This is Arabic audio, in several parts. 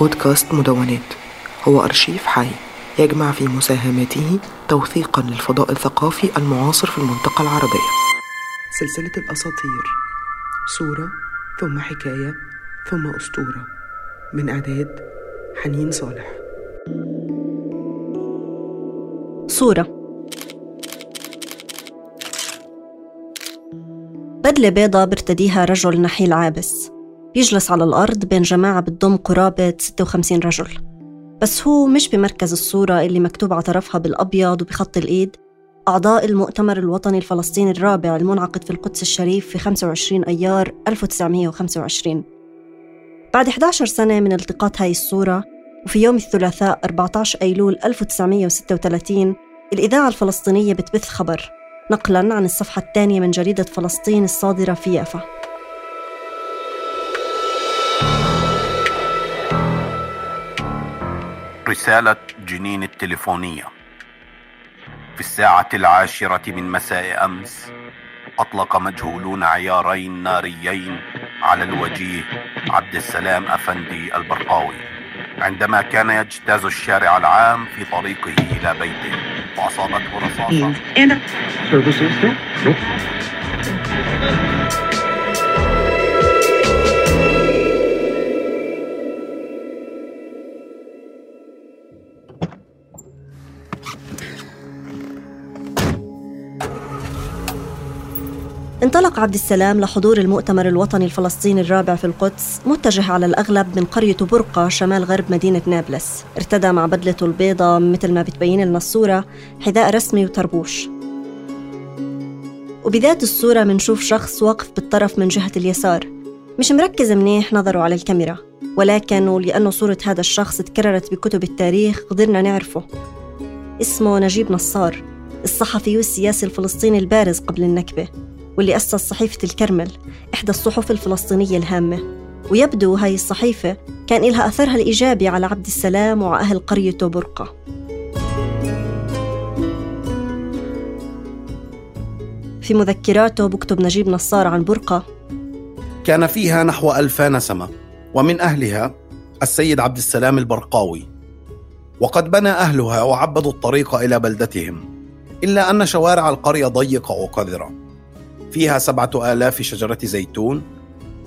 بودكاست مدونات. هو أرشيف حي يجمع في مساهماته توثيقا للفضاء الثقافي المعاصر في المنطقة العربية. سلسلة الأساطير. صورة ثم حكاية ثم أسطورة. من إعداد حنين صالح. صورة. بدلة بيضة برتديها رجل نحيل عابس. بيجلس على الأرض بين جماعة بتضم قرابة 56 رجل. بس هو مش بمركز الصورة اللي مكتوب على طرفها بالأبيض وبخط الإيد. أعضاء المؤتمر الوطني الفلسطيني الرابع المنعقد في القدس الشريف في 25 أيار 1925 بعد 11 سنة من التقاط هاي الصورة وفي يوم الثلاثاء 14 أيلول 1936 الإذاعة الفلسطينية بتبث خبر. نقلاً عن الصفحة الثانية من جريدة فلسطين الصادرة في يافا. رسالة جنين التليفونية. في الساعة العاشرة من مساء أمس أطلق مجهولون عيارين ناريين على الوجيه عبد السلام أفندي البرقاوي. عندما كان يجتاز الشارع العام في طريقه إلى بيته. وأصابته رصاصة. انطلق عبد السلام لحضور المؤتمر الوطني الفلسطيني الرابع في القدس متجه على الأغلب من قرية برقة شمال غرب مدينة نابلس. ارتدى مع بدلته البيضة مثل ما بتبين لنا الصورة حذاء رسمي وطربوش وبذات الصورة منشوف شخص واقف بالطرف من جهة اليسار. مش مركز منيح نظره على الكاميرا ولكن ولأنه صورة هذا الشخص تكررت بكتب التاريخ قدرنا نعرفه. اسمه نجيب نصار الصحفي والسياسي الفلسطيني البارز قبل النكبة. واللي أسس صحيفة الكرمل إحدى الصحف الفلسطينية الهامة. ويبدو هاي الصحيفة كان إلها أثرها الإيجابي على عبد السلام وأهل قريته برقة في مذكراته بكتب نجيب نصار عن برقة كان فيها نحو ألف نسمة ومن أهلها السيد عبد السلام البرقاوي. وقد بنى أهلها وعبدوا الطريق إلى بلدتهم إلا أن شوارع القرية ضيقة وقذرة. فيها سبعة آلاف شجرة زيتون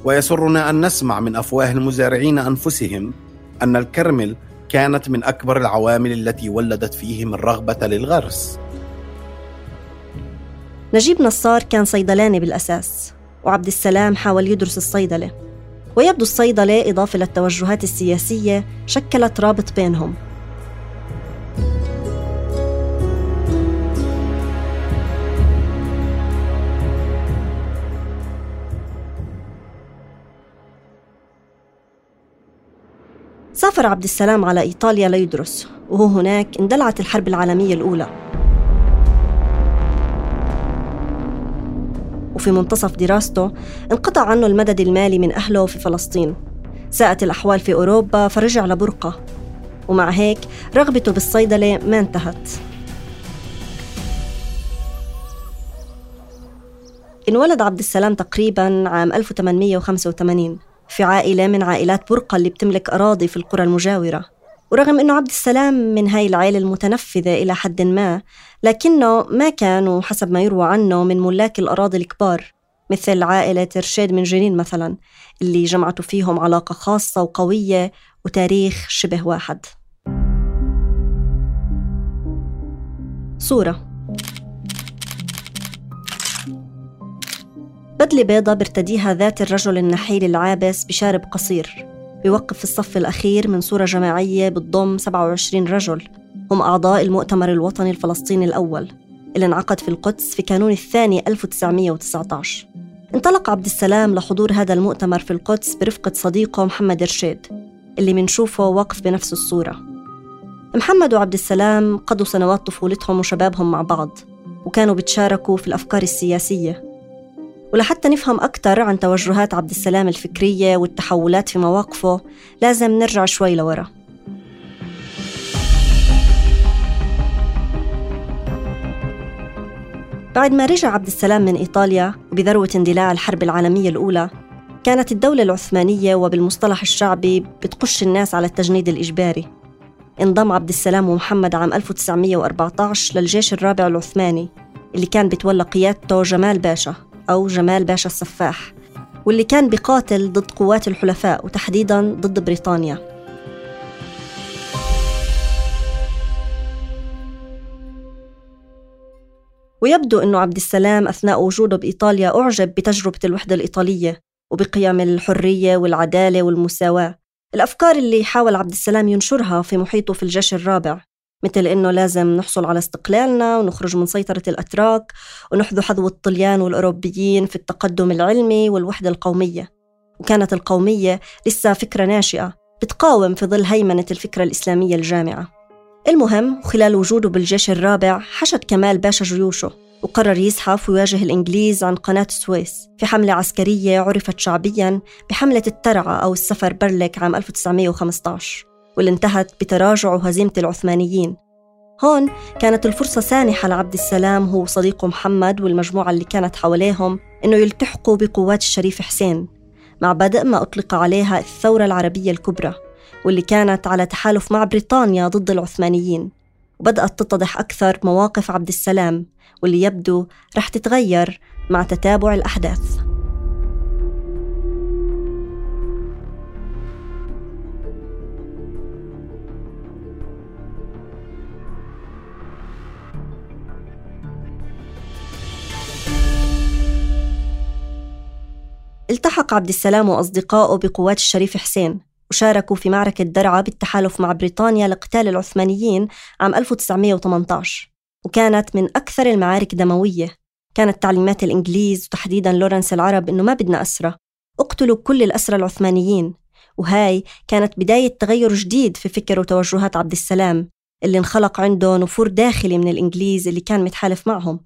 ويسرنا أن نسمع من أفواه المزارعين أنفسهم أن الكرمل كانت من أكبر العوامل التي ولدت فيهم الرغبة للغرس. نجيب نصار كان صيدلاني بالأساس وعبد السلام حاول يدرس الصيدلة ويبدو الصيدلة إضافة للتوجهات السياسية شكلت رابط بينهم. سافر عبد السلام على إيطاليا ليدرس وهو هناك اندلعت الحرب العالمية الأولى. وفي منتصف دراسته انقطع عنه المدد المالي من أهله في فلسطين. ساءت الأحوال في أوروبا فرجع لبرقة. ومع هيك رغبته بالصيدلة ما انتهت. انولد عبد السلام تقريبا عام 1885 في عائلة من عائلات برقة اللي بتملك أراضي في القرى المجاورة. ورغم أنه عبد السلام من هاي العائلة المتنفذة إلى حد ما لكنه ما كان حسب ما يروى عنه من ملاك الأراضي الكبار مثل عائلة رشيد من جنين مثلا اللي جمعته فيهم علاقة خاصة وقوية وتاريخ شبه واحد. صورة بدلة بيضة برتديها ذات الرجل النحيل العابس بشارب قصير. بيوقف في الصف الأخير من صورة جماعية بتضم 27 رجل. هم أعضاء المؤتمر الوطني الفلسطيني الأول اللي انعقد في القدس في كانون الثاني 1919 انطلق عبد السلام لحضور هذا المؤتمر في القدس برفقة صديقه محمد رشيد اللي منشوفه واقف بنفس الصورة. محمد وعبد السلام قضوا سنوات طفولتهم وشبابهم مع بعض وكانوا بيتشاركوا في الأفكار السياسية. ولحتى نفهم أكثر عن توجهات عبد السلام الفكرية والتحولات في مواقفه لازم نرجع شوي لورا. بعد ما رجع عبد السلام من إيطاليا وبذروة اندلاع الحرب العالمية الأولى كانت الدولة العثمانية وبالمصطلح الشعبي بتقش الناس على التجنيد الإجباري. انضم عبد السلام ومحمد عام 1914 للجيش الرابع العثماني اللي كان بتولى قيادته جمال باشا. أو جمال باشا السفاح واللي كان بقاتل ضد قوات الحلفاء وتحديداً ضد بريطانيا. ويبدو أنه عبد السلام أثناء وجوده بإيطاليا أعجب بتجربة الوحدة الإيطالية وبقيم الحرية والعدالة والمساواة. الأفكار اللي حاول عبد السلام ينشرها في محيطه في الجيش الرابع مثل إنه لازم نحصل على استقلالنا ونخرج من سيطرة الأتراك ونحذو حذو الطليان والأوروبيين في التقدم العلمي والوحدة القومية. وكانت القومية لسه فكرة ناشئة بتقاوم في ظل هيمنة الفكرة الإسلامية الجامعة. المهم خلال وجوده بالجيش الرابع حشد كمال باشا جيوشه وقرر يزحف ويواجه الإنجليز عن قناة السويس في حملة عسكرية عرفت شعبياً بحملة الترعة أو السفر برلك عام 1915 واللي انتهت بتراجع وهزيمة العثمانيين. هون كانت الفرصة سانحة لعبد السلام هو وصديقه محمد والمجموعة اللي كانت حواليهم إنه يلتحقوا بقوات الشريف حسين مع بدء ما أطلق عليها الثورة العربية الكبرى واللي كانت على تحالف مع بريطانيا ضد العثمانيين. وبدأت تتضح أكثر مواقف عبد السلام واللي يبدو رح تتغير مع تتابع الأحداث. التحق عبد السلام وأصدقائه بقوات الشريف حسين وشاركوا في معركة درعا بالتحالف مع بريطانيا لقتال العثمانيين عام 1918 وكانت من أكثر المعارك دموية. كانت تعليمات الإنجليز وتحديداً لورنس العرب إنه ما بدنا أسرة. اقتلوا كل الأسرى العثمانيين. وهاي كانت بداية تغير جديد في فكر وتوجهات عبد السلام اللي انخلق عنده نفور داخلي من الإنجليز اللي كان متحالف معهم.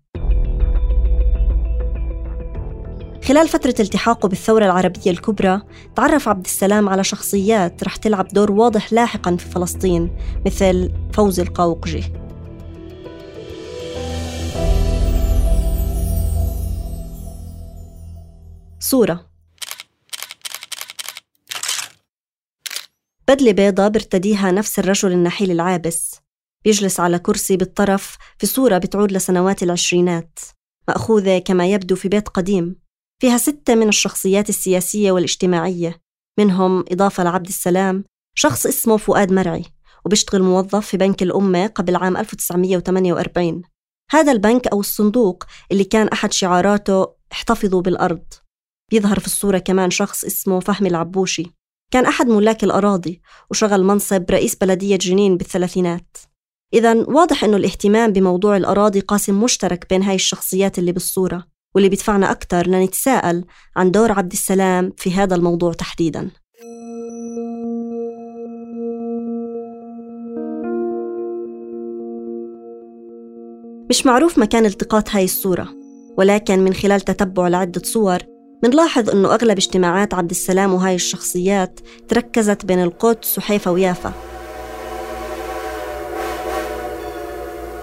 خلال فترة التحاقه بالثورة العربية الكبرى تعرف عبد السلام على شخصيات رح تلعب دور واضح لاحقا في فلسطين مثل فوزي القاوقجي. صورة. بدلة بيضة بيرتديها نفس الرجل النحيل العابس. بيجلس على كرسي بالطرف في صورة بتعود لسنوات العشرينات مأخوذة كما يبدو في بيت قديم. فيها ستة من الشخصيات السياسية والاجتماعية. منهم إضافة لعبد السلام شخص اسمه فؤاد مرعي وبيشتغل موظف في بنك الأمة قبل عام 1948 هذا البنك أو الصندوق اللي كان أحد شعاراته احتفظوا بالأرض. بيظهر في الصورة كمان شخص اسمه فهمي العبوشي. كان أحد ملاك الأراضي وشغل منصب رئيس بلدية جنين بالثلاثينات. إذا واضح إنه الاهتمام بموضوع الأراضي قاسم مشترك بين هاي الشخصيات اللي بالصورة. واللي بيدفعنا أكثر لنتساءل عن دور عبد السلام في هذا الموضوع تحديداً. مش معروف مكان التقاط هاي الصورة ولكن من خلال تتبع لعدة صور منلاحظ أنه أغلب اجتماعات عبد السلام وهاي الشخصيات تركزت بين القدس وحيفا ويافا.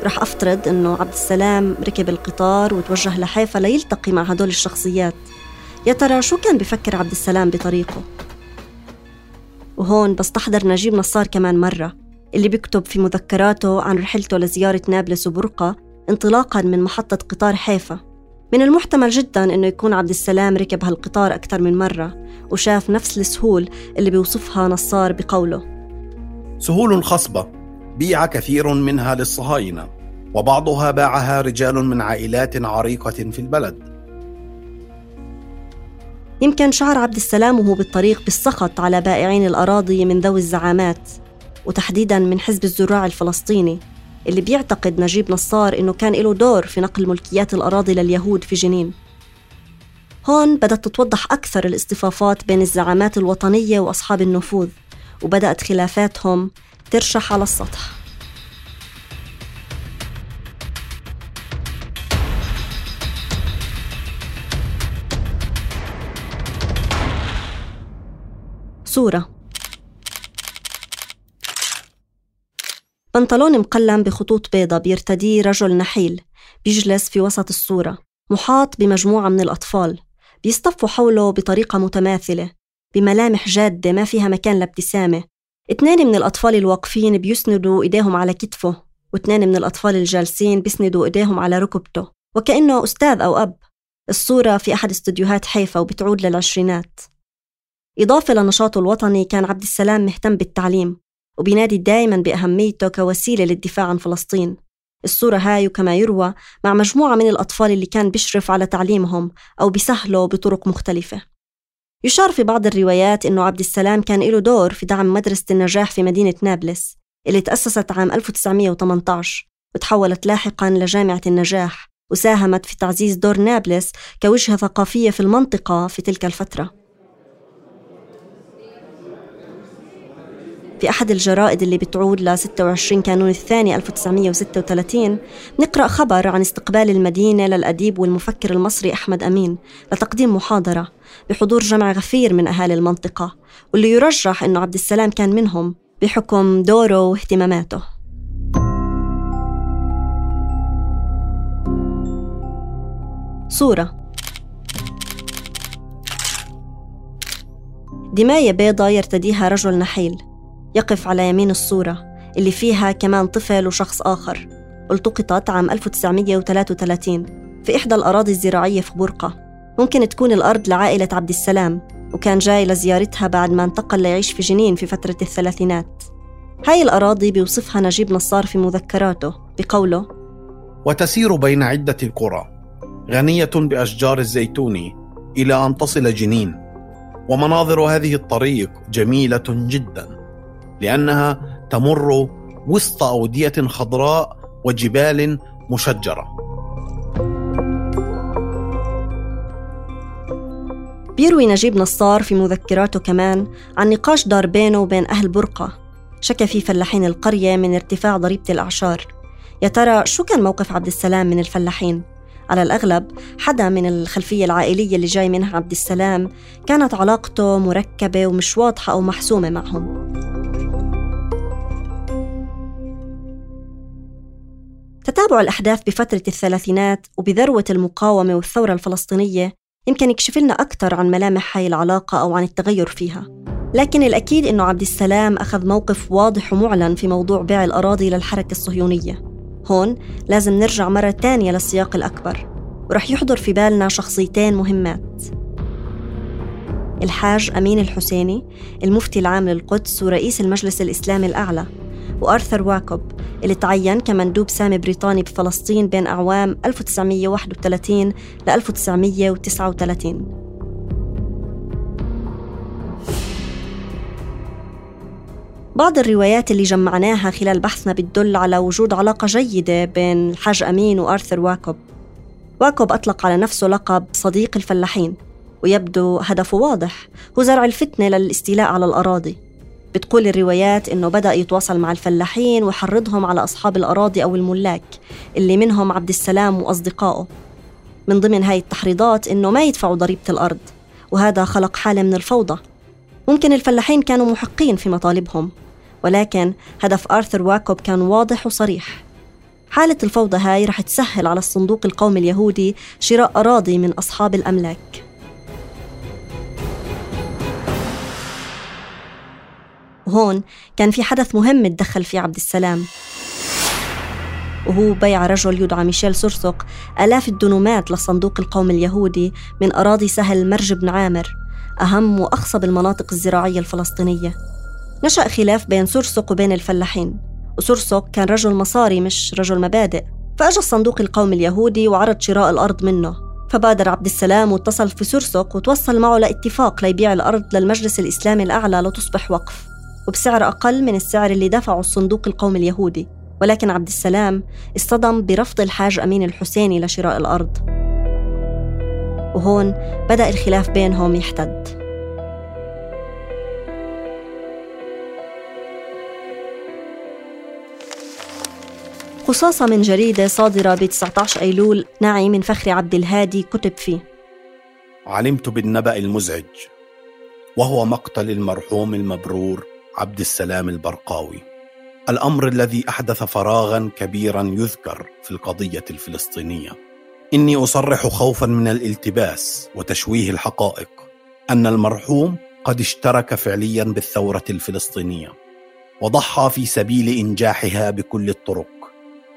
رح أفترض أنه عبد السلام ركب القطار وتوجه لحيفا ليلتقي مع هدول الشخصيات. يا ترى شو كان بفكر عبد السلام بطريقه؟ وهون بستحضر نجيب نصار كمان مرة اللي بيكتب في مذكراته عن رحلته لزيارة نابلس وبرقة انطلاقا من محطة قطار حيفا. من المحتمل جدا إنه يكون عبد السلام ركب هالقطار أكثر من مرة وشاف نفس السهول اللي بيوصفها نصار بقوله. سهول خصبة بيع كثير منها للصهاينة. وبعضها باعها رجال من عائلات عريقة في البلد. يمكن شعر عبد السلام وهو بالطريق بالسخط على بائعين الأراضي من ذوي الزعامات وتحديدا من حزب الزراع الفلسطيني اللي بيعتقد نجيب نصار إنه كان له دور في نقل ملكيات الأراضي لليهود في جنين. هون بدأت تتوضح أكثر الاصطفافات بين الزعامات الوطنية وأصحاب النفوذ وبدأت خلافاتهم ترشح على السطح. صورة. بنطلون مقلم بخطوط بيضة بيرتديه رجل نحيل بيجلس في وسط الصورة محاط بمجموعة من الأطفال بيصطفوا حوله بطريقة متماثلة بملامح جادة ما فيها مكان لابتسامة. اثنين من الأطفال الواقفين بيسندوا إيديهم على كتفه واثنين من الأطفال الجالسين بيسندوا إيديهم على ركبته وكأنه أستاذ أو أب. الصورة في أحد استديوهات حيفا وبتعود للعشرينات. إضافة لنشاطه الوطني كان عبد السلام مهتم بالتعليم وبينادي دائما بأهميته كوسيلة للدفاع عن فلسطين. الصورة هاي وكما يروى مع مجموعة من الأطفال اللي كان بيشرف على تعليمهم أو بيسهله بطرق مختلفة. يشار في بعض الروايات أنه عبد السلام كان له دور في دعم مدرسة النجاح في مدينة نابلس اللي تأسست عام 1918 وتحولت لاحقا لجامعة النجاح وساهمت في تعزيز دور نابلس كوجهة ثقافية في المنطقة في تلك الفترة. في أحد الجرائد اللي بتعود ل 26 كانون الثاني 1936 نقرأ خبر عن استقبال المدينة للأديب والمفكر المصري أحمد أمين لتقديم محاضرة بحضور جمع غفير من أهالي المنطقة واللي يرجح أنه عبد السلام كان منهم بحكم دوره واهتماماته. صورة دماية بيضة يرتديها رجل نحيل. يقف على يمين الصورة اللي فيها كمان طفل وشخص آخر. التقطت عام 1933 في إحدى الأراضي الزراعية في برقة ممكن تكون الأرض لعائلة عبد السلام وكان جاي لزيارتها بعد ما انتقل ليعيش في جنين في فترة الثلاثينات. هاي الأراضي بيوصفها نجيب نصار في مذكراته بقوله وتسير بين عدة قرى غنية بأشجار الزيتون إلى أن تصل جنين ومناظر هذه الطريق جميلة جدا. لأنها تمر وسط أودية خضراء وجبال مشجرة. بيروي نجيب نصار في مذكراته كمان عن نقاش دار بينه وبين أهل برقة. شكى فيه فلاحين القرية من ارتفاع ضريبة الأعشار. يا ترى شو كان موقف عبد السلام من الفلاحين؟ على الأغلب حدا من الخلفية العائلية اللي جاي منها عبد السلام كانت علاقته مركبة ومش واضحة أو محسومة معهم. تتابع الأحداث بفترة الثلاثينات وبذروة المقاومة والثورة الفلسطينية. يمكن يكشف لنا أكثر عن ملامح هاي العلاقة أو عن التغير فيها. لكن الأكيد أنه عبد السلام أخذ موقف واضح ومعلن في موضوع بيع الأراضي للحركة الصهيونية. هون لازم نرجع مرة تانية للسياق الأكبر ورح يحضر في بالنا شخصيتين مهمات. الحاج أمين الحسيني المفتي العام للقدس ورئيس المجلس الإسلامي الأعلى. وآرثر واكوب اللي تعين كمندوب سامي بريطاني بفلسطين بين أعوام 1931 ل 1939 بعض الروايات اللي جمعناها خلال بحثنا بتدل على وجود علاقة جيدة بين الحاج أمين وآرثر واكوب. واكوب أطلق على نفسه لقب صديق الفلاحين ويبدو هدفه واضح هو زرع الفتنة للاستيلاء على الأراضي. بتقول الروايات إنه بدأ يتواصل مع الفلاحين ويحرضهم على أصحاب الأراضي أو الملاك اللي منهم عبد السلام وأصدقائه. من ضمن هاي التحريضات إنه ما يدفعوا ضريبة الأرض وهذا خلق حالة من الفوضى. ممكن الفلاحين كانوا محقين في مطالبهم ولكن هدف آرثر واكوب كان واضح وصريح. حالة الفوضى هاي رح تسهل على الصندوق القومي اليهودي شراء أراضي من أصحاب الأملاك. وهون كان في حدث مهم تدخل فيه عبد السلام. وهو بيع رجل يدعى ميشيل سرسق آلاف الدنومات للصندوق القومي اليهودي من أراضي سهل مرج بن عامر أهم وأخصب المناطق الزراعية الفلسطينية. نشأ خلاف بين سرسق وبين الفلاحين وسرسق كان رجل مصاري مش رجل مبادئ. فأجى الصندوق القومي اليهودي وعرض شراء الأرض منه. فبادر عبد السلام واتصل في سرسق وتوصل معه لاتفاق ليبيع الأرض للمجلس الإسلامي الأعلى لتصبح وقف. وبسعر أقل من السعر اللي دفعه الصندوق القومي اليهودي. ولكن عبد السلام اصطدم برفض الحاج أمين الحسيني لشراء الأرض. وهون بدأ الخلاف بينهم يحتد. قصاصة من جريدة صادرة ب 19 أيلول نعي من فخري عبد الهادي كتب فيه. علمت بالنبأ المزعج وهو مقتل المرحوم المبرور عبد السلام البرقاوي. الأمر الذي أحدث فراغا كبيرا يذكر في القضية الفلسطينية. إني أصرح خوفا من الالتباس وتشويه الحقائق أن المرحوم قد اشترك فعليا بالثورة الفلسطينية وضحى في سبيل إنجاحها بكل الطرق.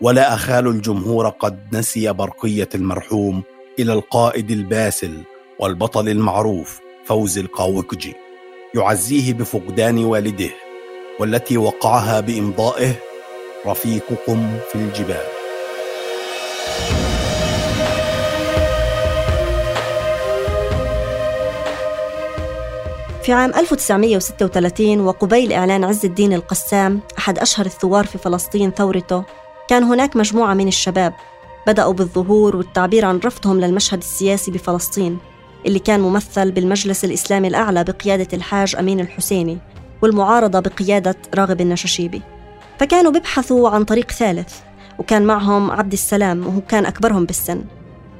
ولا أخال الجمهور قد نسي برقية المرحوم إلى القائد الباسل والبطل المعروف فوزي القاوقجي يعزيه بفقدان والده والتي وقعها بإمضائه رفيقكم في الجبال. في عام 1936 وقبيل إعلان عز الدين القسام أحد أشهر الثوار في فلسطين ثورته كان هناك مجموعة من الشباب بدأوا بالظهور والتعبير عن رفضهم للمشهد السياسي بفلسطين. اللي كان ممثل بالمجلس الإسلامي الأعلى بقيادة الحاج أمين الحسيني والمعارضة بقيادة راغب النشاشيبي. فكانوا بيبحثوا عن طريق ثالث وكان معهم عبد السلام وهو كان أكبرهم بالسن.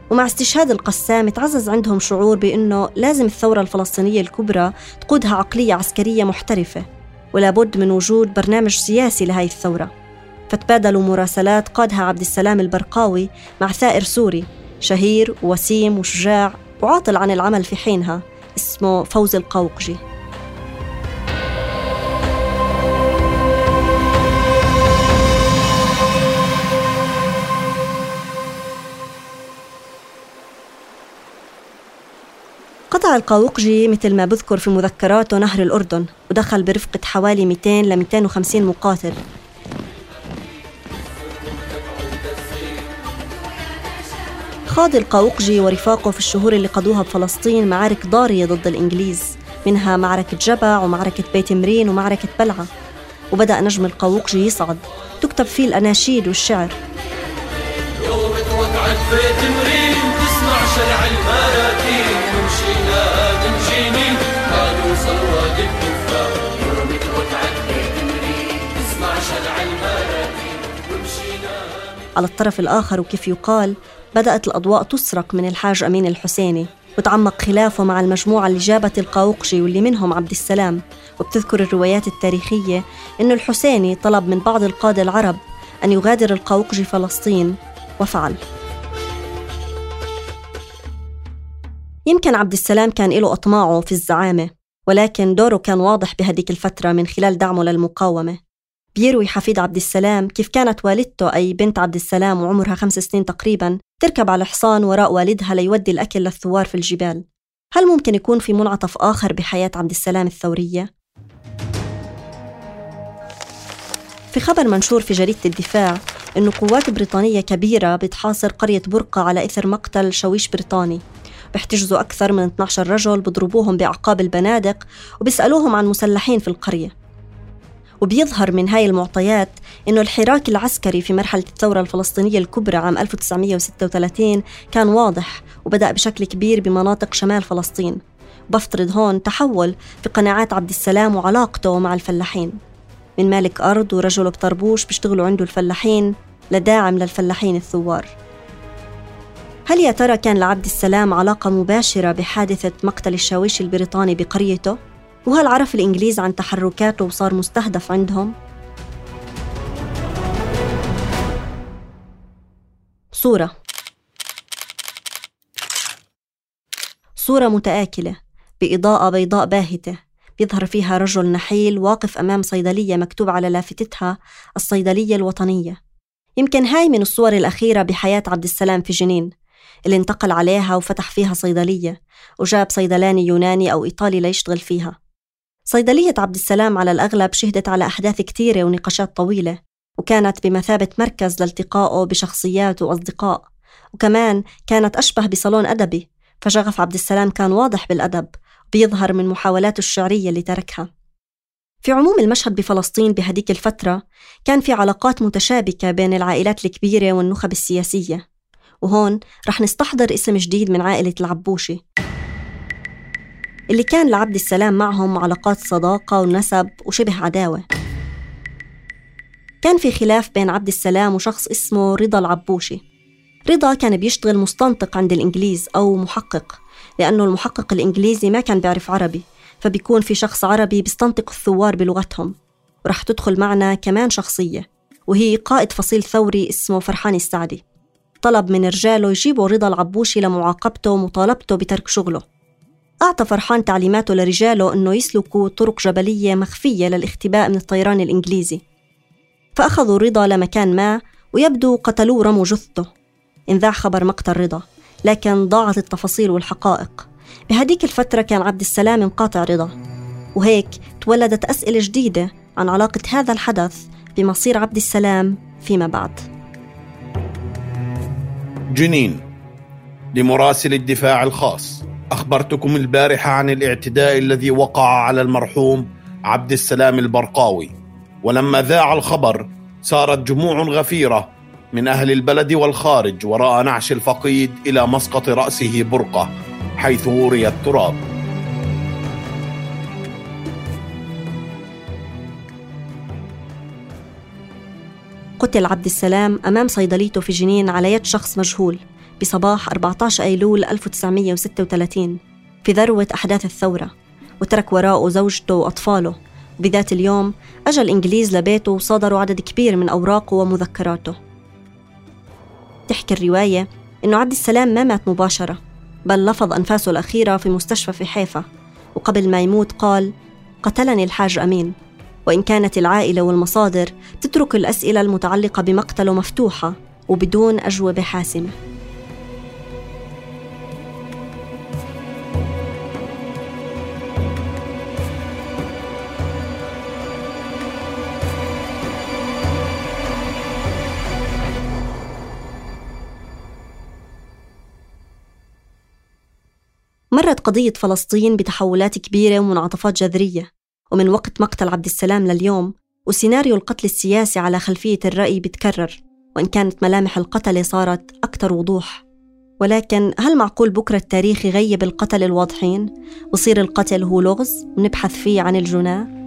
ومع استشهاد القسام تعزز عندهم شعور بأنه لازم الثورة الفلسطينية الكبرى تقودها عقلية عسكرية محترفة ولا بد من وجود برنامج سياسي لهذه الثورة. فتبادلوا مراسلات قادها عبد السلام البرقاوي مع ثائر سوري شهير ووسيم وشجاع وعاطل عن العمل في حينها اسمه فوز القوقجي. قطع القاوقجي مثل ما بذكر في مذكراته نهر الأردن ودخل برفقة حوالي 200 ل 250 مقاتل. خاض القاوقجي ورفاقه في الشهور اللي قضوها بفلسطين معارك ضارية ضد الإنجليز منها معركة جبع ومعركة بيت مرين ومعركة بلعة. وبدأ نجم القاوقجي يصعد. تكتب فيه الأناشيد والشعر. يوم توقعت بيت مرين تسمع شرع المراكين. ومشينا نمشيني ما نوصل وادي الكفار. يوم توقعت بيت مرين تسمع شرع المراكين. ومشينا على الطرف الآخر وكيف يقال بدأت الأضواء تسرق من الحاج أمين الحسيني وتعمق خلافه مع المجموعة اللي جابت القاوقجي واللي منهم عبد السلام. وبتذكر الروايات التاريخية أنه الحسيني طلب من بعض القادة العرب أن يغادر القاوقجي فلسطين وفعل. يمكن عبد السلام كان له أطماعه في الزعامة ولكن دوره كان واضح بهديك الفترة من خلال دعمه للمقاومة. بيروي حفيد عبد السلام كيف كانت والدته أي بنت عبد السلام وعمرها خمس سنين تقريبا تركب على حصان وراء والدها ليودي الأكل للثوار في الجبال. هل ممكن يكون في منعطف آخر بحياة عبد السلام الثورية؟ في خبر منشور في جريدة الدفاع أن قوات بريطانية كبيرة بتحاصر قرية برقة على إثر مقتل شويش بريطاني. بيحتجزوا أكثر من 12 رجل بضربوهم بأعقاب البنادق وبيسألوهم عن مسلحين في القرية. وبيظهر من هاي المعطيات أنه الحراك العسكري في مرحلة الثورة الفلسطينية الكبرى عام 1936 كان واضح وبدأ بشكل كبير بمناطق شمال فلسطين. بفترض هون تحول في قناعات عبد السلام وعلاقته مع الفلاحين. من مالك أرض ورجل بطربوش بيشتغلوا عنده الفلاحين لداعم للفلاحين الثوار. هل يا ترى كان لعبد السلام علاقة مباشرة بحادثة مقتل الشاويش البريطاني بقريته؟ وهل عرف الإنجليز عن تحركاته وصار مستهدف عندهم؟ صورة. صورة متآكلة بإضاءة بيضاء باهتة بيظهر فيها رجل نحيل واقف أمام صيدلية مكتوب على لافتتها الصيدلية الوطنية. يمكن هاي من الصور الأخيرة بحياة عبد السلام في جنين اللي انتقل عليها وفتح فيها صيدلية وجاب صيدلاني يوناني أو إيطالي ليشتغل فيها. صيدلية عبد السلام على الأغلب شهدت على أحداث كثيرة ونقاشات طويلة وكانت بمثابة مركز لالتقائه بشخصيات وأصدقاء. وكمان كانت أشبه بصالون أدبي فشغف عبد السلام كان واضح بالأدب بيظهر من محاولاته الشعرية اللي تركها. في عموم المشهد بفلسطين بهديك الفترة كان في علاقات متشابكة بين العائلات الكبيرة والنخب السياسية. وهون رح نستحضر اسم جديد من عائلة العبوشي. اللي كان لعبد السلام معهم علاقات صداقة ونسب وشبه عداوة. كان في خلاف بين عبد السلام وشخص اسمه رضا العبوشي. رضا كان بيشتغل مستنطق عند الإنجليز أو محقق لأنه المحقق الإنجليزي ما كان بيعرف عربي فبيكون في شخص عربي بيستنطق الثوار بلغتهم. ورح تدخل معنا كمان شخصية وهي قائد فصيل ثوري اسمه فرحان السعدي. طلب من رجاله يجيبوا رضا العبوشي لمعاقبته ومطالبته بترك شغله. أعطى فرحان تعليماته لرجاله أنه يسلكوا طرق جبلية مخفية للاختباء من الطيران الإنجليزي. فأخذوا رضا لمكان ما ويبدو قتلوه ورموا جثته. انذاع خبر مقتل رضا لكن ضاعت التفاصيل والحقائق. بهديك الفترة كان عبد السلام مقاطع رضا. وهيك تولدت أسئلة جديدة عن علاقة هذا الحدث بمصير عبد السلام فيما بعد. جنين لمراسل الدفاع الخاص. أخبرتكم البارحة عن الاعتداء الذي وقع على المرحوم عبد السلام البرقاوي. ولما ذاع الخبر سارت جموع غفيرة من أهل البلد والخارج وراء نعش الفقيد إلى مسقط رأسه برقة حيث وري التراب. قتل عبد السلام أمام صيدليته في جنين على يد شخص مجهول. بصباح 14 أيلول 1936 في ذروة أحداث الثورة وترك وراءه زوجته وأطفاله. بذات اليوم أجى الإنجليز لبيته وصادروا عدد كبير من أوراقه ومذكراته. تحكي الرواية إنه عبد السلام ما مات مباشرة بل لفظ أنفاسه الأخيرة في مستشفى في حيفا. وقبل ما يموت قال قتلني الحاج أمين وإن كانت العائلة والمصادر تترك الأسئلة المتعلقة بمقتله مفتوحة وبدون أجوبة حاسمة. مرت قضية فلسطين بتحولات كبيرة ومنعطفات جذرية. ومن وقت مقتل عبد السلام لليوم وسيناريو القتل السياسي على خلفية الرأي بتكرر. وإن كانت ملامح القتلة صارت أكثر وضوح. ولكن هل معقول بكرة التاريخ يغيب القتل الواضحين؟ وصير القتل هو لغز؟ ونبحث فيه عن الجناه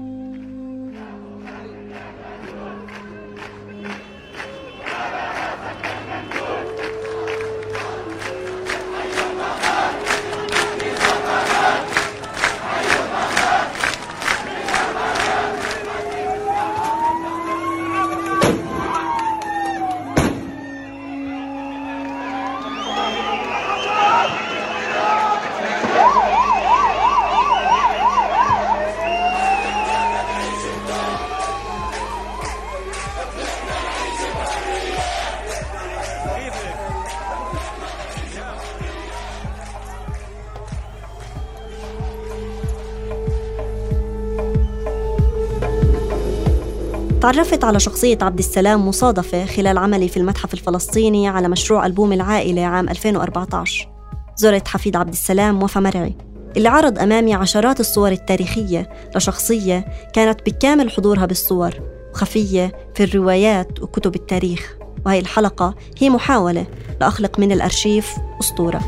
تعرفت على شخصية عبد السلام مصادفة خلال عملي في المتحف الفلسطيني على مشروع ألبوم العائلة عام 2014 زرت حفيد عبد السلام وفا مرعي اللي عرض أمامي عشرات الصور التاريخية لشخصية كانت بكامل حضورها بالصور وخفية في الروايات وكتب التاريخ. وهي الحلقة هي محاولة لأخلق من الأرشيف أسطورة.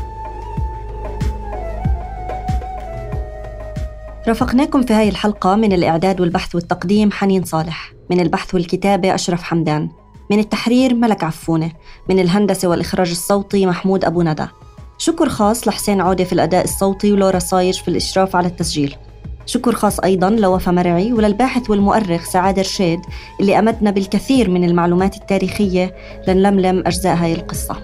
رافقناكم في هاي الحلقة من الإعداد والبحث والتقديم حنين صالح. من البحث والكتابة أشرف حمدان. من التحرير ملك عفونة. من الهندسة والإخراج الصوتي محمود أبو ندى. شكر خاص لحسين عودة في الأداء الصوتي ولورا صايج في الإشراف على التسجيل. شكر خاص أيضا لوفا مرعي وللباحث والمؤرخ سعاد رشيد اللي أمدنا بالكثير من المعلومات التاريخية لنلملم أجزاء هاي القصة.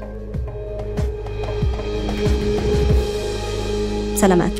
سلامات.